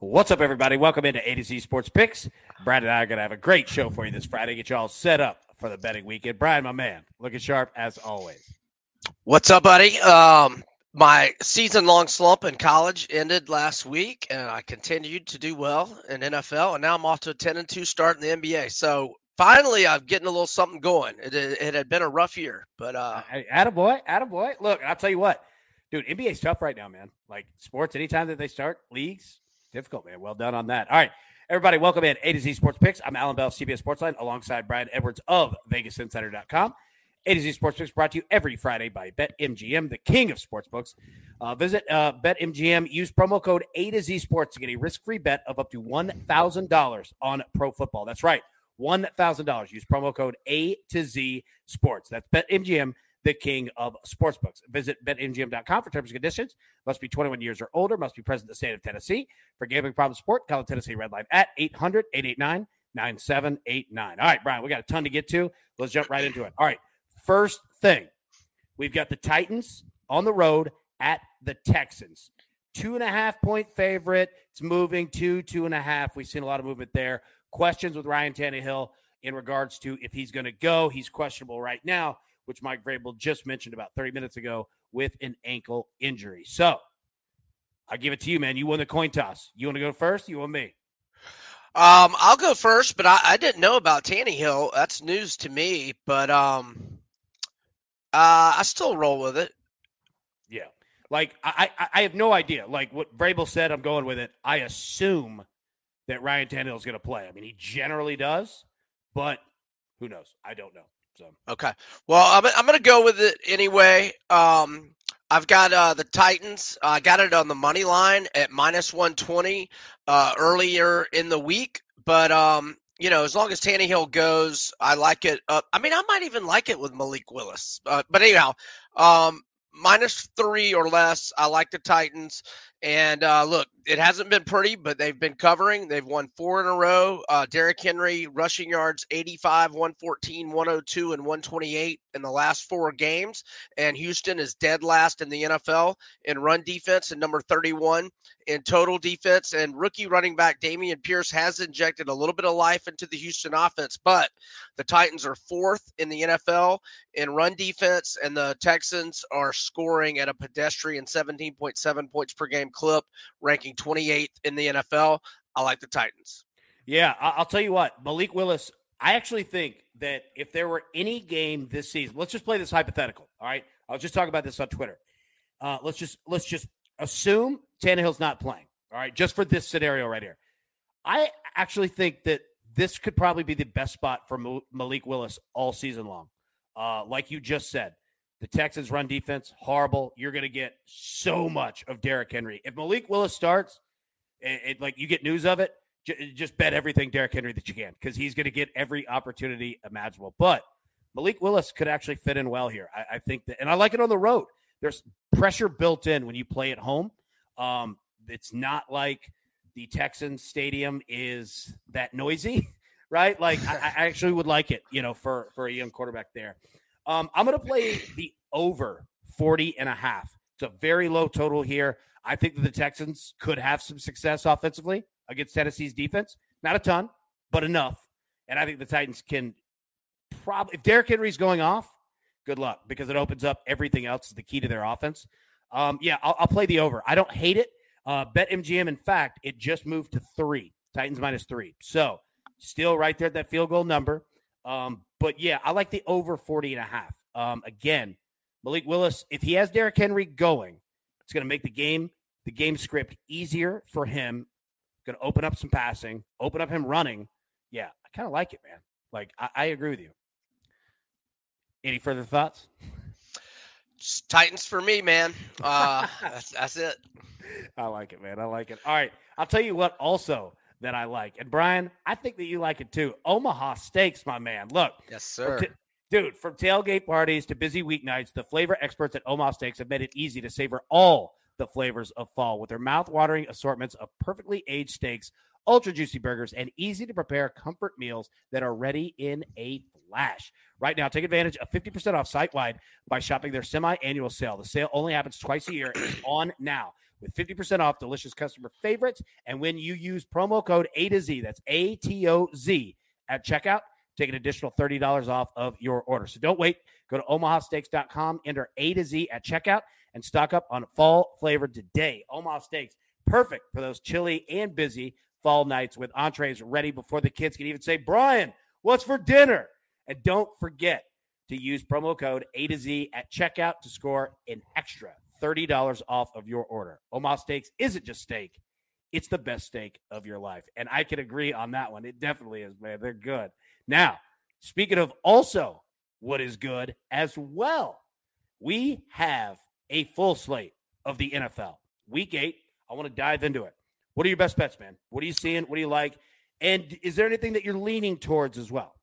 What's up, everybody? Welcome into A to Z Sports Picks. Brad and I are going to have a great show for you this Friday. Get you all set up for the betting weekend. Brian, my man, looking sharp as always. What's up, buddy? Um, my season long slump in college ended last week, and I continued to do well in NFL, and now I'm off to a 10 and 2 start in the NBA. So finally, I'm getting a little something going. It, it had been a rough year, but uh, attaboy, attaboy. Look, I'll tell you what, dude, NBA's tough right now, man. Like sports, anytime that they start leagues, difficult, man. Well done on that. All right. Everybody, welcome in A to Z Sports Picks. I'm Alan Bell, CBS Sportsline, alongside Brian Edwards of VegasInsider.com. A to Z Sports Picks brought to you every Friday by BetMGM, the king of sportsbooks. Uh, visit uh, BetMGM. Use promo code A to Z Sports to get a risk-free bet of up to one thousand dollars on pro football. That's right, one thousand dollars. Use promo code A to Z Sports. That's BetMGM the king of sportsbooks. Visit betmgm.com for terms and conditions. Must be 21 years or older. Must be present in the state of Tennessee. For gambling problem support, call the Tennessee Red Line at 800 889 9789. All right, Brian, we got a ton to get to. Let's jump right into it. All right, first thing, we've got the Titans on the road at the Texans. Two and a half point favorite. It's moving to two and a half. We've seen a lot of movement there. Questions with Ryan Tannehill in regards to if he's going to go. He's questionable right now which Mike Vrabel just mentioned about 30 minutes ago with an ankle injury. So I give it to you, man. You won the coin toss. You want to go first? You want me? Um, I'll go first, but I, I didn't know about Tannehill. That's news to me, but um, uh, I still roll with it. Yeah, like I, I, I have no idea. Like what Vrabel said, I'm going with it. I assume that Ryan Tannehill is going to play. I mean, he generally does, but who knows? I don't know. So okay, well, I'm I'm gonna go with it anyway. Um, I've got uh, the Titans. I got it on the money line at minus 120 uh, earlier in the week, but um, you know, as long as Tannehill goes, I like it. I mean, I might even like it with Malik Willis. Uh, but anyhow, um, minus three or less. I like the Titans. And uh, look, it hasn't been pretty, but they've been covering. They've won four in a row. Uh, Derrick Henry rushing yards 85, 114, 102, and 128 in the last four games. And Houston is dead last in the NFL in run defense and number 31 in total defense. And rookie running back Dameon Pierce has injected a little bit of life into the Houston offense, but the Titans are fourth in the NFL in run defense, and the Texans are scoring at a pedestrian 17.7 points per game clip, ranking 28th in the NFL. I like the Titans. Yeah, I'll tell you what, Malik Willis. I actually think that if there were any game this season, let's just play this hypothetical. All right, I was just talking about this on Twitter. Uh, let's just let's just assume Tannehill's not playing. All right, just for this scenario right here. I actually think that this could probably be the best spot for Malik Willis all season long. Uh, like you just said, the Texans' run defense horrible. You're going to get so much of Derrick Henry. If Malik Willis starts, it, it, like you get news of it, j- just bet everything Derrick Henry that you can because he's going to get every opportunity imaginable. But Malik Willis could actually fit in well here. I, I, think that, and I like it on the road. There's pressure built in when you play at home. Um, it's not like the Texans stadium is that noisy, right? Like I, I actually would like it, you know, for for a young quarterback there. Um, I'm going to play the over 40 and a half. It's a very low total here. I think that the Texans could have some success offensively against Tennessee's defense. Not a ton, but enough. And I think the Titans can probably, if Derrick Henry's going off, good luck because it opens up everything else. the key to their offense. Um, yeah, I'll, I'll, play the over. I don't hate it. Uh, Bet MGM, in fact, it just moved to three. Titans minus three. So still right there at that field goal number. Um, but yeah, I like the over 40 and a half. Um, again, Malik Willis, if he has Derrick Henry going, it's going to make the game, the game script easier for him. Going to open up some passing, open up him running. Yeah, I kind of like it, man. Like, I, I agree with you. Any further thoughts? Titans for me, man. Uh, that's, that's it. I like it, man. I like it. All right. I'll tell you what also that I like. And Brian, I think that you like it too. Omaha Steaks, my man. Look. Yes, sir. T- dude, from tailgate parties to busy weeknights, the flavor experts at Omaha Steaks have made it easy to savor all the flavors of fall with their mouth-watering assortments of perfectly aged steaks, ultra juicy burgers, and easy to prepare comfort meals that are ready in a flash. Right now, take advantage of 50% off site wide by shopping their semi annual sale. The sale only happens twice a year and is on now with 50% off delicious customer favorites. And when you use promo code A to Z, that's A T O Z at checkout, take an additional $30 off of your order. So don't wait. Go to omahasteaks.com, enter A to Z at checkout, and stock up on fall flavor today. Omaha Steaks, perfect for those chilly and busy fall nights with entrees ready before the kids can even say, Brian, what's for dinner? And don't forget to use promo code A to Z at checkout to score an extra $30 off of your order. Omaha Steaks isn't just steak, it's the best steak of your life. And I can agree on that one. It definitely is, man. They're good. Now, speaking of also what is good as well, we have a full slate of the NFL. Week eight, I want to dive into it. What are your best bets, man? What are you seeing? What do you like? And is there anything that you're leaning towards as well?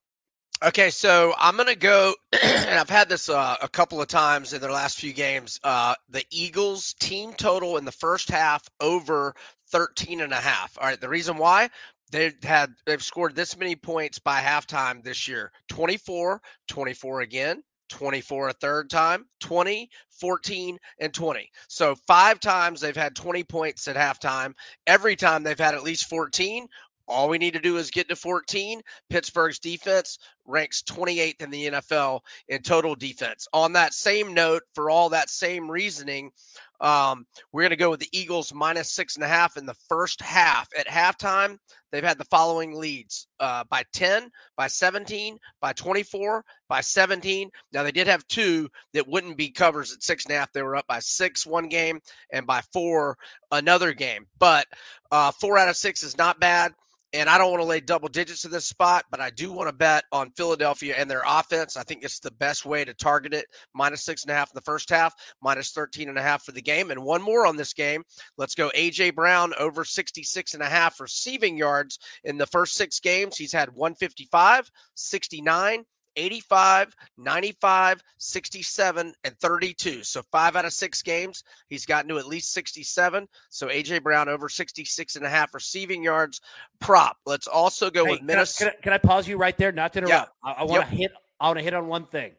Okay, so I'm going to go, and I've had this uh, a couple of times in their last few games. Uh, the Eagles team total in the first half over 13 and a half. All right, the reason why they've had they've scored this many points by halftime this year 24 24 again 24 a third time 20 14 and 20 so five times they've had 20 points at halftime every time they've had at least 14 all we need to do is get to 14. Pittsburgh's defense ranks 28th in the NFL in total defense. On that same note, for all that same reasoning, um, we're going to go with the Eagles minus six and a half in the first half. At halftime, they've had the following leads uh, by 10, by 17, by 24, by 17. Now, they did have two that wouldn't be covers at six and a half. They were up by six one game and by four another game. But uh, four out of six is not bad. And I don't want to lay double digits in this spot, but I do want to bet on Philadelphia and their offense. I think it's the best way to target it. Minus six and a half in the first half, minus 13 and a half for the game. And one more on this game. Let's go AJ Brown over 66 and a half receiving yards in the first six games. He's had 155, 69, 85, 95, 67, and 32. So five out of six games, he's gotten to at least 67. So AJ Brown over 66 and a half receiving yards prop. Let's also go Hey, with can I, Minnesota. can, I, can I pause you right there? Not to interrupt. I, I want to hit. I want to hit on one thing.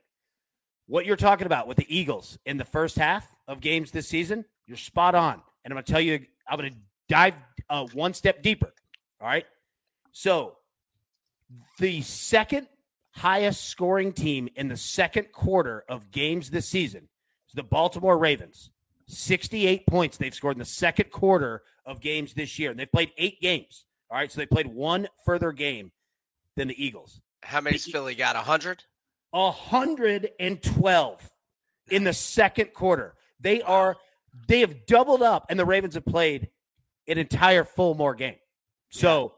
What you're talking about with the Eagles in the first half of games this season, you're spot on. And I'm going to tell you, I'm going to dive uh, one step deeper. All right. So the second highest scoring team in the second quarter of games this season is the Baltimore Ravens. 68 points they've scored in the second quarter of games this year. And they've played eight games. All right. So they played one further game than the Eagles. How many the- Philly got? 100? 112 in the second quarter. They are they have doubled up, and the Ravens have played an entire full more game. So,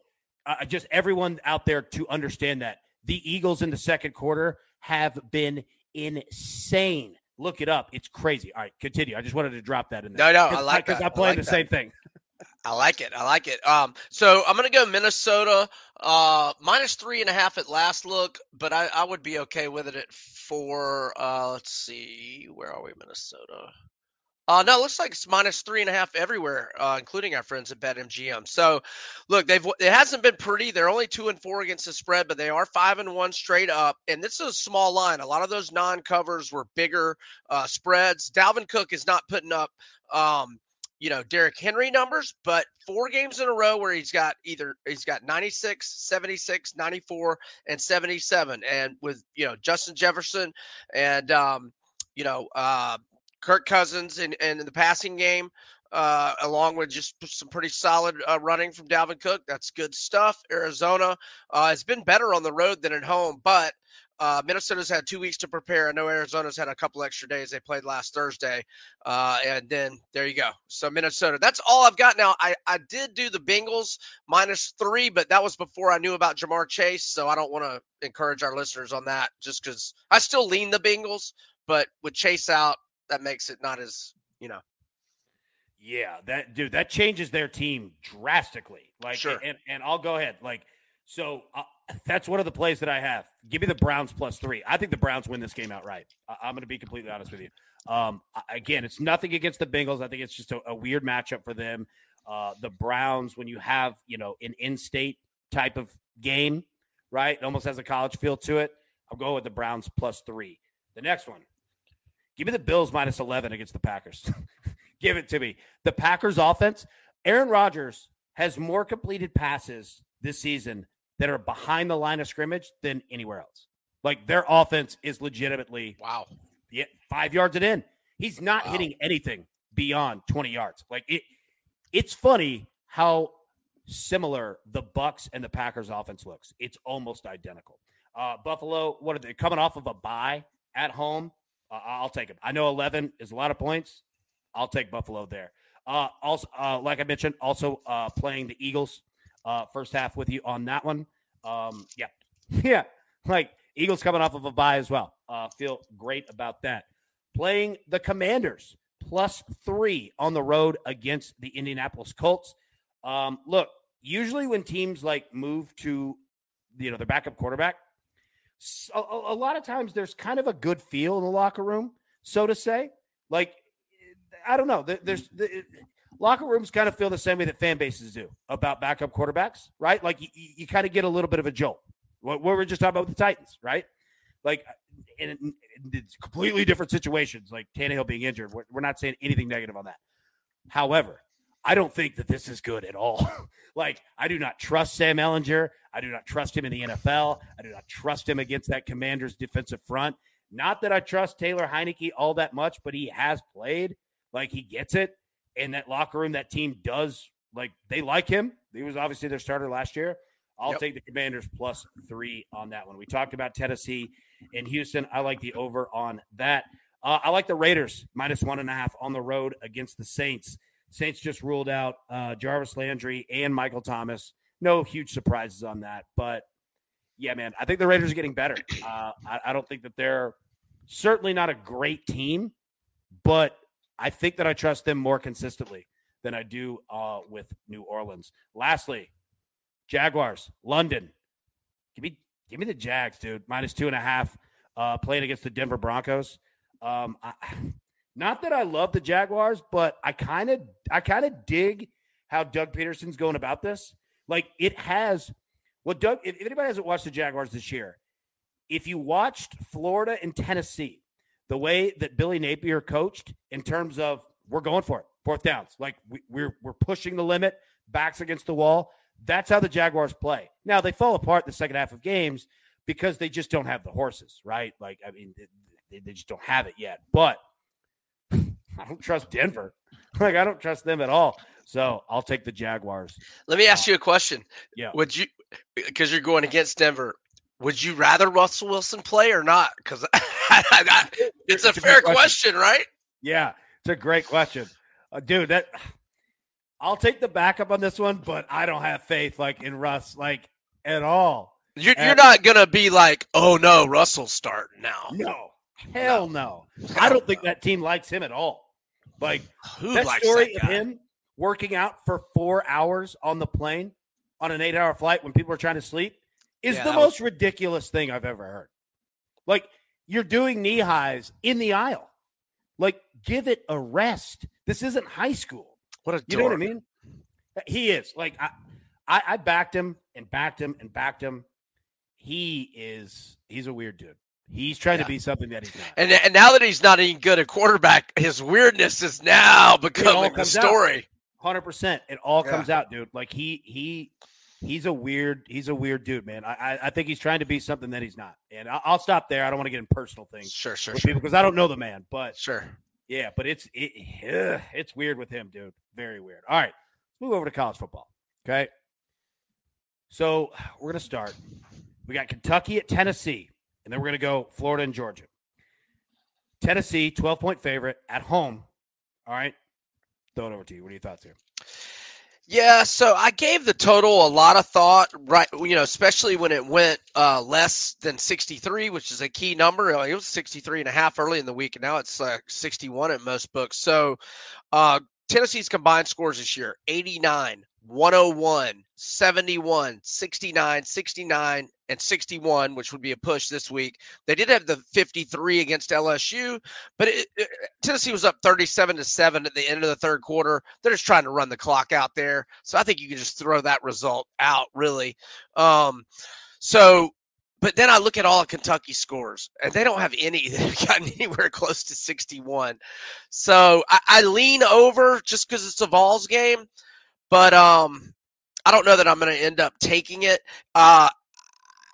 uh, just everyone out there to understand that the Eagles in the second quarter have been insane. Look it up; it's crazy. All right, continue. I just wanted to drop that in there. No, no, I like because. I'm I playing like the that. same thing. I like it. I like it. Um, so I'm gonna go Minnesota uh minus three and a half at last look, but I, I would be okay with it at four. Uh, let's see, where are we, Minnesota? Uh, no, it looks like it's minus three and a half everywhere, uh, including our friends at BetMGM. So, look, they've it hasn't been pretty. They're only two and four against the spread, but they are five and one straight up. And this is a small line. A lot of those non-covers were bigger uh, spreads. Dalvin Cook is not putting up, um, you know, Derrick Henry numbers, but four games in a row where he's got either he's got 96, 76, 94, and 77, and with you know Justin Jefferson and um, you know. Uh, Kirk Cousins in, in the passing game, uh, along with just some pretty solid uh, running from Dalvin Cook. That's good stuff. Arizona uh, has been better on the road than at home, but uh, Minnesota's had two weeks to prepare. I know Arizona's had a couple extra days. They played last Thursday, uh, and then there you go. So Minnesota. That's all I've got now. I I did do the Bengals minus three, but that was before I knew about Ja'Marr Chase. So I don't want to encourage our listeners on that, just because I still lean the Bengals, but with Chase out, that makes it not as you know. Yeah, that dude, that changes their team drastically. Like, Sure. and and I'll go ahead. Like, so uh, that's one of the plays that I have. Give me the Browns plus three. I think the Browns win this game outright. I, I'm going to be completely honest with you. Um, again, it's nothing against the Bengals. I think it's just a, a weird matchup for them. Uh, the Browns, when you have you know an in-state type of game, right? It almost has a college feel to it. I'll go with the Browns plus three. The next one, give me the Bills minus eleven against the Packers. give it to me. The Packers offense, Aaron Rodgers has more completed passes this season that are behind the line of scrimmage than anywhere else. Like their offense is legitimately Wow. yeah, five yards and in. He's not Wow. hitting anything beyond 20 yards. Like it it's funny how similar the Bucs and the Packers offense looks. It's almost identical. Uh, Buffalo, what are they coming off of a bye at home? I'll take it. I know 11 is a lot of points. I'll take Buffalo there. Uh, also, uh, like I mentioned, also uh, playing the Eagles uh, first half with you on that one. Um, yeah, yeah, like Eagles coming off of a bye as well. Uh, feel great about that. Playing the Commanders plus three on the road against the Indianapolis Colts. Um, look, usually when teams like move to, you know, their backup quarterback, a, a- lot of times there's kind of a good feel in the locker room, so to say. Like, I don't know. There- There's the, locker rooms kind of feel the same way that fan bases do about backup quarterbacks, right? Like you, you, kind of get a little bit of a jolt. What, what we were just talking about with the Titans, right? Like, it, it's completely different situations. Like Tannehill being injured, we're, we're not saying anything negative on that. However, I don't think that this is good at all. like, I do not trust Sam Ehlinger. I do not trust him in the NFL. I do not trust him against that Commanders defensive front. Not that I trust Taylor Heinicke all that much, but he has played. Like he gets it. And that locker room, that team does like they like him. He was obviously their starter last year. I'll Yep. take the Commanders plus three on that one. We talked about Tennessee and Houston. I like the over on that. Uh, I like the Raiders minus one and a half on the road against the Saints. Saints just ruled out uh, Jarvis Landry and Michael Thomas. No huge surprises on that, but yeah, man, I think the Raiders are getting better. Uh, I, I don't think that they're certainly not a great team, but I think that I trust them more consistently than I do uh, with New Orleans. Lastly, Jaguars, London. Give me, give me the Jags, dude. Minus two and a half. Uh, playing against the Denver Broncos. Um, I, not that I love the Jaguars, but I kind of, I kind of dig how Doug Pederson's going about this. Like it has, what Doug. If, anybody hasn't watched the Jaguars this year, if you watched Florida and Tennessee, the way that Billy Napier coached in terms of we're going for it, fourth downs, like we, we're we're pushing the limit, backs against the wall. That's how the Jaguars play. Now they fall apart the second half of games because they just don't have the horses, right? Like I mean, they, they just don't have it yet. But I don't trust Denver. Like I don't trust them at all. So I'll take the Jaguars. Let me ask you a question. Yeah. Would you, because you're going against Denver, would you rather Russell Wilson play or not? Because it's a It's a fair question. question, right? Yeah, it's a great question, uh, dude. That I'll take the backup on this one, but I don't have faith like in Russ like at all. You're, Uh, you're not gonna be like, oh no, Russell's starting now. No, hell no. I don't think that team likes him at all. Like Who that story that of him working out for four hours on the plane on an eight-hour flight when people are trying to sleep is Yeah, the that was- most ridiculous thing I've ever heard. Like you're doing knee highs in the aisle. Like give it a rest. This isn't high school. What a You know what I mean? He is like I, I, I backed him and backed him and backed him. He is he's a weird dude. He's trying Yeah. to be something that he's not. And, and now that he's not even good at quarterback, his weirdness is now becoming the story. Hundred percent. It all Yeah. comes out, dude. Like he he he's a weird he's a weird dude, man. I I, I think he's trying to be something that he's not. And I, I'll stop there. I don't want to get in personal things Sure, sure, with sure. because I don't know the man. But Sure. yeah, but it's it, ugh, it's weird with him, dude. Very weird. All right, let's move over to college football. Okay. So we're gonna start. We got Kentucky at Tennessee, and then we're gonna go Florida and Georgia. Tennessee, twelve point favorite at home. All right, throw it over to you. What are your thoughts here? Yeah, so I gave the total a lot of thought, right? You know, especially when it went uh, less than 63, which is a key number. It was 63 and a half early in the week, and now it's like 61 at most books. So uh, Tennessee's combined scores this year 89, 101, 71, 69, 69, and 61, which would be a push this week. They did have the 53 against LSU, but it, it, Tennessee was up 37 to 7 at the end of the third quarter. They're just trying to run the clock out there. So I think you can just throw that result out, really. Um, so, but then I look at all of Kentucky's scores, and they don't have any that have gotten anywhere close to 61. So I, I lean over just because it's a Vols game, but um, I don't know that I'm going to end up taking it. Uh,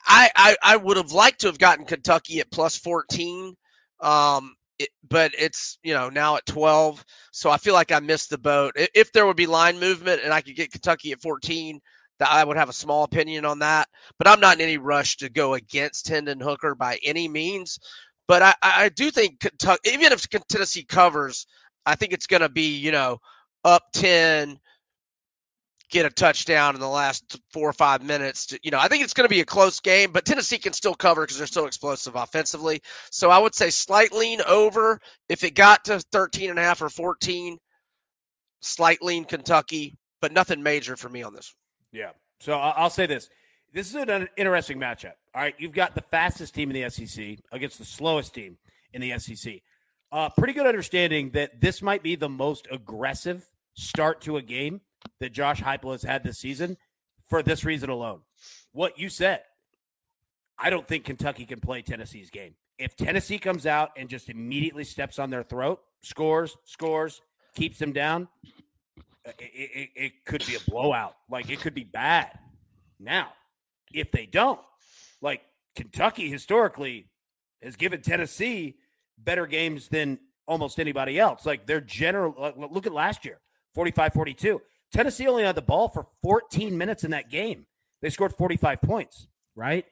I, I, I would have liked to have gotten Kentucky at plus 14. Um, it, but it's you know now at 12 so i feel like i missed the boat if there would be line movement and i could get kentucky at 14 that i would have a small opinion on that but i'm not in any rush to go against hendon hooker by any means but i, I do think kentucky even if tennessee covers i think it's going to be you know up 10 get a touchdown in the last four or five minutes. To, you know, I think it's going to be a close game, but Tennessee can still cover because they're so explosive offensively. So I would say slight lean over. If it got to 13 and a half or 14, slight lean Kentucky, but nothing major for me on this. Yeah. So I'll say this. This is an interesting matchup. All right. You've got the fastest team in the SEC against the slowest team in the SEC. Uh, pretty good understanding that this might be the most aggressive start to a game that Josh Heupel has had this season for this reason alone. What you said, I don't think Kentucky can play Tennessee's game. If Tennessee comes out and just immediately steps on their throat, scores, scores, keeps them down, it, it, it could be a blowout. Like it could be bad. Now, if they don't, like Kentucky historically has given Tennessee better games than almost anybody else. Like their general, look at last year 45 42. Tennessee only had the ball for 14 minutes in that game. They scored 45 points, right?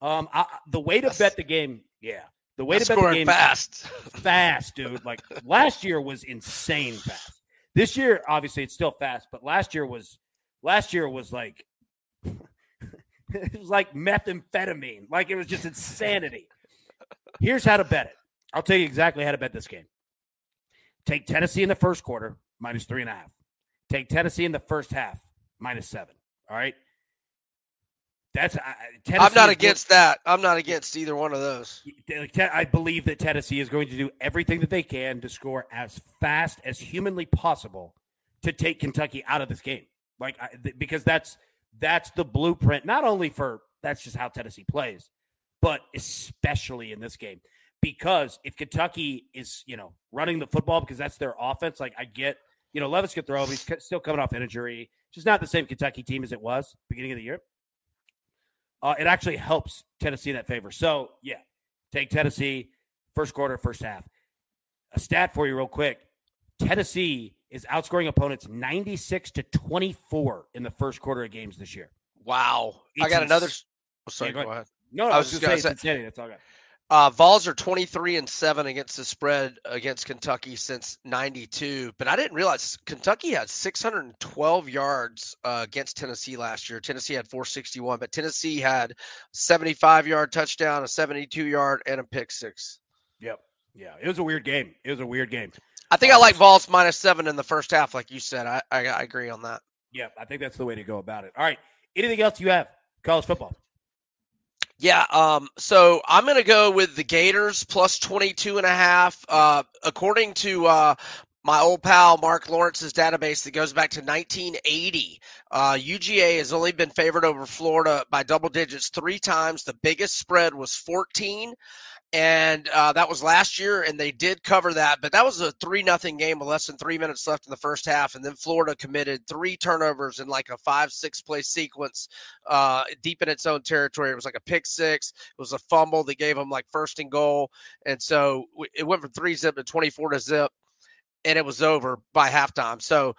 Um, I, the way to That's, bet the game, yeah, the way to bet the game fast, fast, dude. Like last year was insane fast. This year, obviously, it's still fast, but last year was last year was like it was like methamphetamine. Like it was just insanity. Here's how to bet it. I'll tell you exactly how to bet this game. Take Tennessee in the first quarter, minus three and a half. Take Tennessee in the first half, minus seven. All right. That's uh, I'm not against going, that. I'm not against either one of those. I believe that Tennessee is going to do everything that they can to score as fast as humanly possible to take Kentucky out of this game. Like because that's that's the blueprint. Not only for that's just how Tennessee plays, but especially in this game because if Kentucky is you know running the football because that's their offense. Like I get you know, Levis could throw. He's still coming off injury. Just not the same Kentucky team as it was beginning of the year. Uh, it actually helps Tennessee in that favor. So, yeah, take Tennessee first quarter, first half. A stat for you, real quick Tennessee is outscoring opponents 96 to 24 in the first quarter of games this year. Wow. It's I got another. Oh, sorry, yeah, go, ahead. go, ahead. No, no, I was, I was just going to say, insanity. That's all I got. Uh, Vols are 23 and 7 against the spread against Kentucky since 92. But I didn't realize Kentucky had 612 yards uh, against Tennessee last year. Tennessee had 461, but Tennessee had 75 yard touchdown, a 72 yard, and a pick six. Yep. Yeah. It was a weird game. It was a weird game. I think um, I like Vols minus seven in the first half, like you said. I, I, I agree on that. Yep. I think that's the way to go about it. All right. Anything else you have? College football. Yeah, um, so I'm going to go with the Gators plus 22 and a half. Uh, according to uh, my old pal Marc Lawrence's database that goes back to 1980, uh, UGA has only been favored over Florida by double digits three times. The biggest spread was 14 and uh, that was last year, and they did cover that. But that was a three nothing game with less than three minutes left in the first half, and then Florida committed three turnovers in like a five six play sequence, uh, deep in its own territory. It was like a pick six. It was a fumble that gave them like first and goal, and so it went from three zip to twenty four to zip, and it was over by halftime. So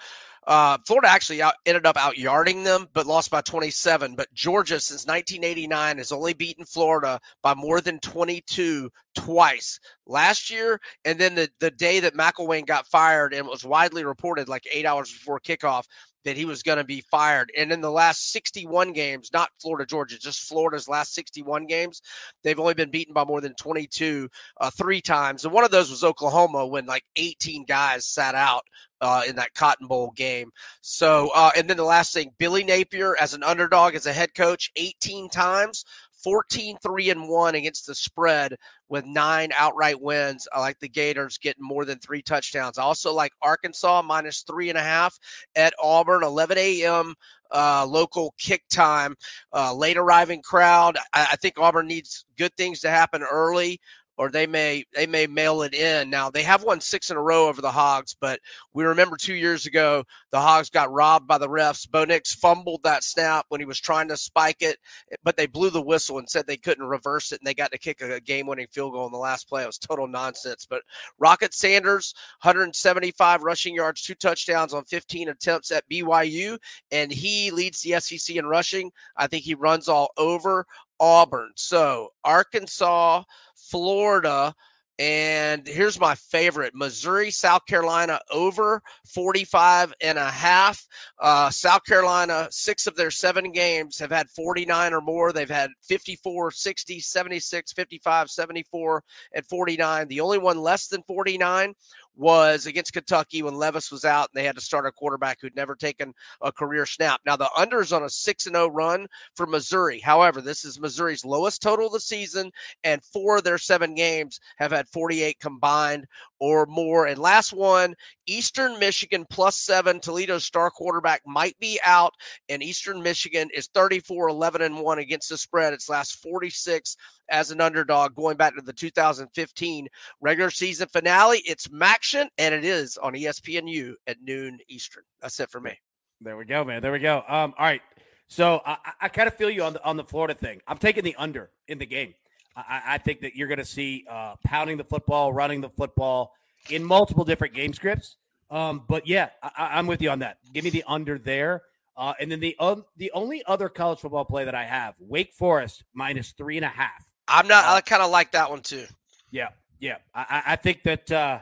uh, Florida actually out, ended up out yarding them, but lost by 27. But Georgia, since 1989, has only beaten Florida by more than 22 twice last year. And then the, the day that McElwain got fired and it was widely reported like eight hours before kickoff, that he was going to be fired. And in the last 61 games, not Florida, Georgia, just Florida's last 61 games, they've only been beaten by more than 22 uh, three times. And one of those was Oklahoma when like 18 guys sat out uh, in that Cotton Bowl game. So, uh, and then the last thing, Billy Napier as an underdog, as a head coach, 18 times. 14 3 and 1 against the spread with nine outright wins. I like the Gators getting more than three touchdowns. I also like Arkansas minus three and a half at Auburn, 11 a.m. Uh, local kick time. Uh, late arriving crowd. I, I think Auburn needs good things to happen early or they may they may mail it in. Now they have won six in a row over the Hogs, but we remember two years ago the Hogs got robbed by the refs. Bo Nix fumbled that snap when he was trying to spike it, but they blew the whistle and said they couldn't reverse it, and they got to kick a game-winning field goal in the last play. It was total nonsense. But Rocket Sanders, 175 rushing yards, two touchdowns on 15 attempts at BYU, and he leads the SEC in rushing. I think he runs all over Auburn. So Arkansas, Florida, and here's my favorite Missouri, South Carolina over 45 and a half. Uh, South Carolina, six of their seven games have had 49 or more. They've had 54, 60, 76, 55, 74, and 49. The only one less than 49 was against Kentucky when Levis was out and they had to start a quarterback who'd never taken a career snap. Now the unders on a 6 and 0 run for Missouri. However, this is Missouri's lowest total of the season and four of their 7 games have had 48 combined or more. And last one, Eastern Michigan plus 7 Toledo's star quarterback might be out and Eastern Michigan is 34 11 and 1 against the spread. Its last 46 as an underdog going back to the 2015 regular season finale. It's MACtion, and it is on ESPNU at noon Eastern. That's it for me. There we go, man. There we go. Um, all right. So I, I kind of feel you on the on the Florida thing. I'm taking the under in the game. I, I think that you're going to see uh, pounding the football, running the football in multiple different game scripts. Um, but yeah, I, am with you on that. Give me the under there. Uh, and then the um, the only other college football play that I have, Wake Forest minus three and a half. I'm not. I kind of like that one too. Yeah, yeah. I, I think that. Uh,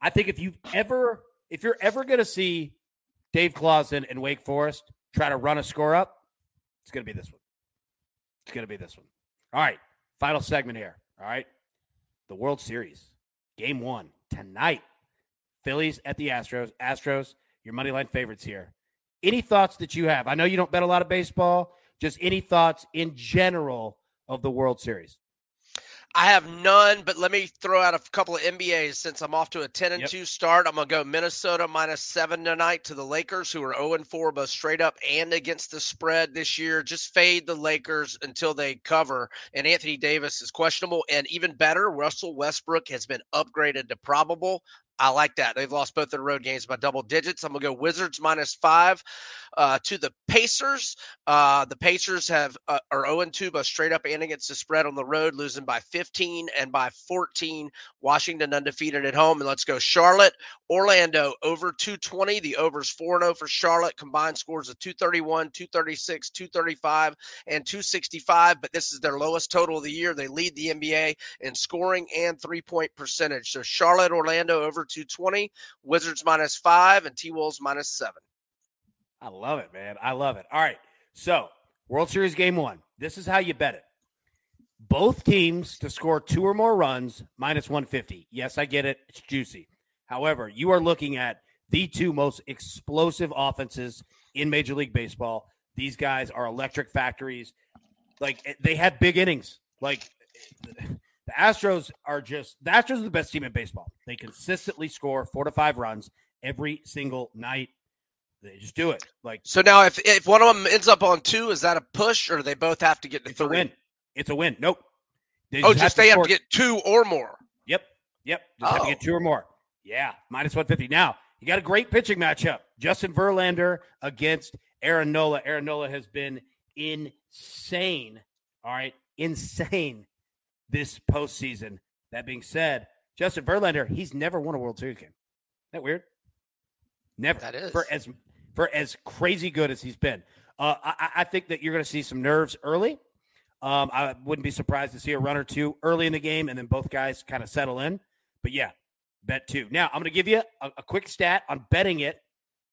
I think if you ever, if you're ever going to see Dave Clawson and Wake Forest try to run a score up, it's going to be this one. It's going to be this one. All right, final segment here. All right, the World Series, Game One tonight. Phillies at the Astros. Astros, your money line favorites here. Any thoughts that you have? I know you don't bet a lot of baseball. Just any thoughts in general of the World Series? I have none, but let me throw out a couple of NBAs since I'm off to a 10 and yep. 2 start. I'm going to go Minnesota minus 7 tonight to the Lakers who are 0 and 4 both straight up and against the spread this year. Just fade the Lakers until they cover and Anthony Davis is questionable and even better, Russell Westbrook has been upgraded to probable. I like that. They've lost both their road games by double digits. I'm going to go Wizards minus five uh, to the Pacers. Uh, the Pacers have uh, are 0 2 both straight up and against the spread on the road, losing by 15 and by 14. Washington undefeated at home. And let's go Charlotte, Orlando over 220. The overs 4 0 for Charlotte. Combined scores of 231, 236, 235, and 265. But this is their lowest total of the year. They lead the NBA in scoring and three point percentage. So Charlotte, Orlando over 220, Wizards minus five, and T Wolves minus seven. I love it, man. I love it. All right. So, World Series game one. This is how you bet it. Both teams to score two or more runs, minus 150. Yes, I get it. It's juicy. However, you are looking at the two most explosive offenses in Major League Baseball. These guys are electric factories. Like, eh, they have big innings. Like, eh, the Astros are just the Astros are the best team in baseball. They consistently score four to five runs every single night. They just do it. Like so now, if if one of them ends up on two, is that a push, or do they both have to get to it's three? a win. It's a win. Nope. They oh, just, just they have to get two or more. Yep. Yep. Just oh. have to oh. get oh. two or more. Yeah, minus one fifty. Now you got a great pitching matchup. Justin Verlander against Aaron Nola. Aaron Nola has been insane. All right, insane this postseason. That being said, Justin Verlander, he's never won a World Series game. Isn't that weird? Never. That is. For as for as crazy good as he's been. Uh, I, I, think that you're going to see some nerves early. Um, I wouldn't be surprised to see a run or two early in the game, and then both guys kind of settle in. But yeah, bet two. Now I'm going to give you a, a quick stat on betting it,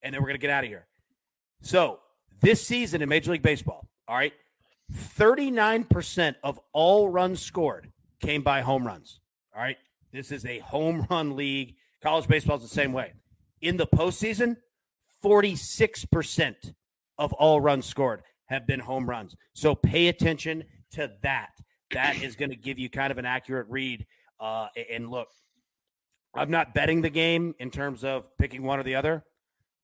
and then we're going to get out of here. So this season in Major League Baseball, all right, 39% of all runs scored came by home runs. All right. This is a home run league. College baseball is the same way. In the postseason, 46% of all runs scored have been home runs. So pay attention to that. That is going to give you kind of an accurate read. Uh, and look, I'm not betting the game in terms of picking one or the other.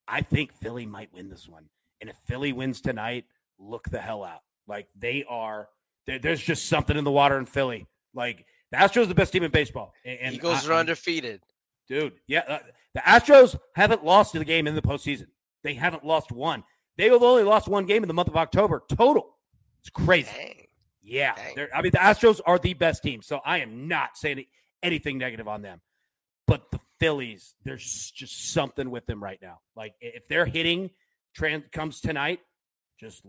I think Philly might win this one. And if Philly wins tonight, look the hell out. Like they are, there's just something in the water in Philly. Like the Astros are the best team in baseball. And Eagles I, are undefeated. Dude, yeah. Uh, the Astros haven't lost the game in the postseason. They haven't lost one. They have only lost one game in the month of October total. It's crazy. Dang. Yeah. Dang. I mean, the Astros are the best team. So I am not saying anything negative on them. But the Phillies, there's just something with them right now. Like if they're hitting trans comes tonight, just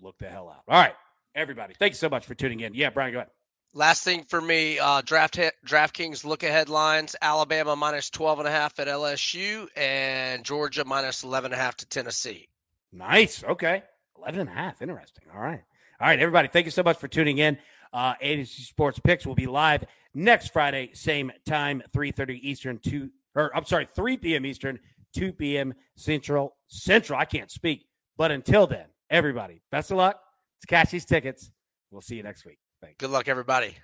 look the hell out. All right, everybody. Thank you so much for tuning in. Yeah, Brian, go ahead. Last thing for me, uh, draft DraftKings look ahead lines: Alabama minus 12 and a half at LSU and Georgia minus 11 and a half to Tennessee. Nice. Okay. 11 and a half. Interesting. All right. All right, everybody. Thank you so much for tuning in. Uh, A to Z Sports Picks will be live next Friday, same time, 3.30 Eastern, 2, or I'm sorry, 3 p.m. Eastern, 2 p.m. Central. Central. I can't speak. But until then, everybody, best of luck. Let's cash these tickets. We'll see you next week. Thanks. Good luck, everybody.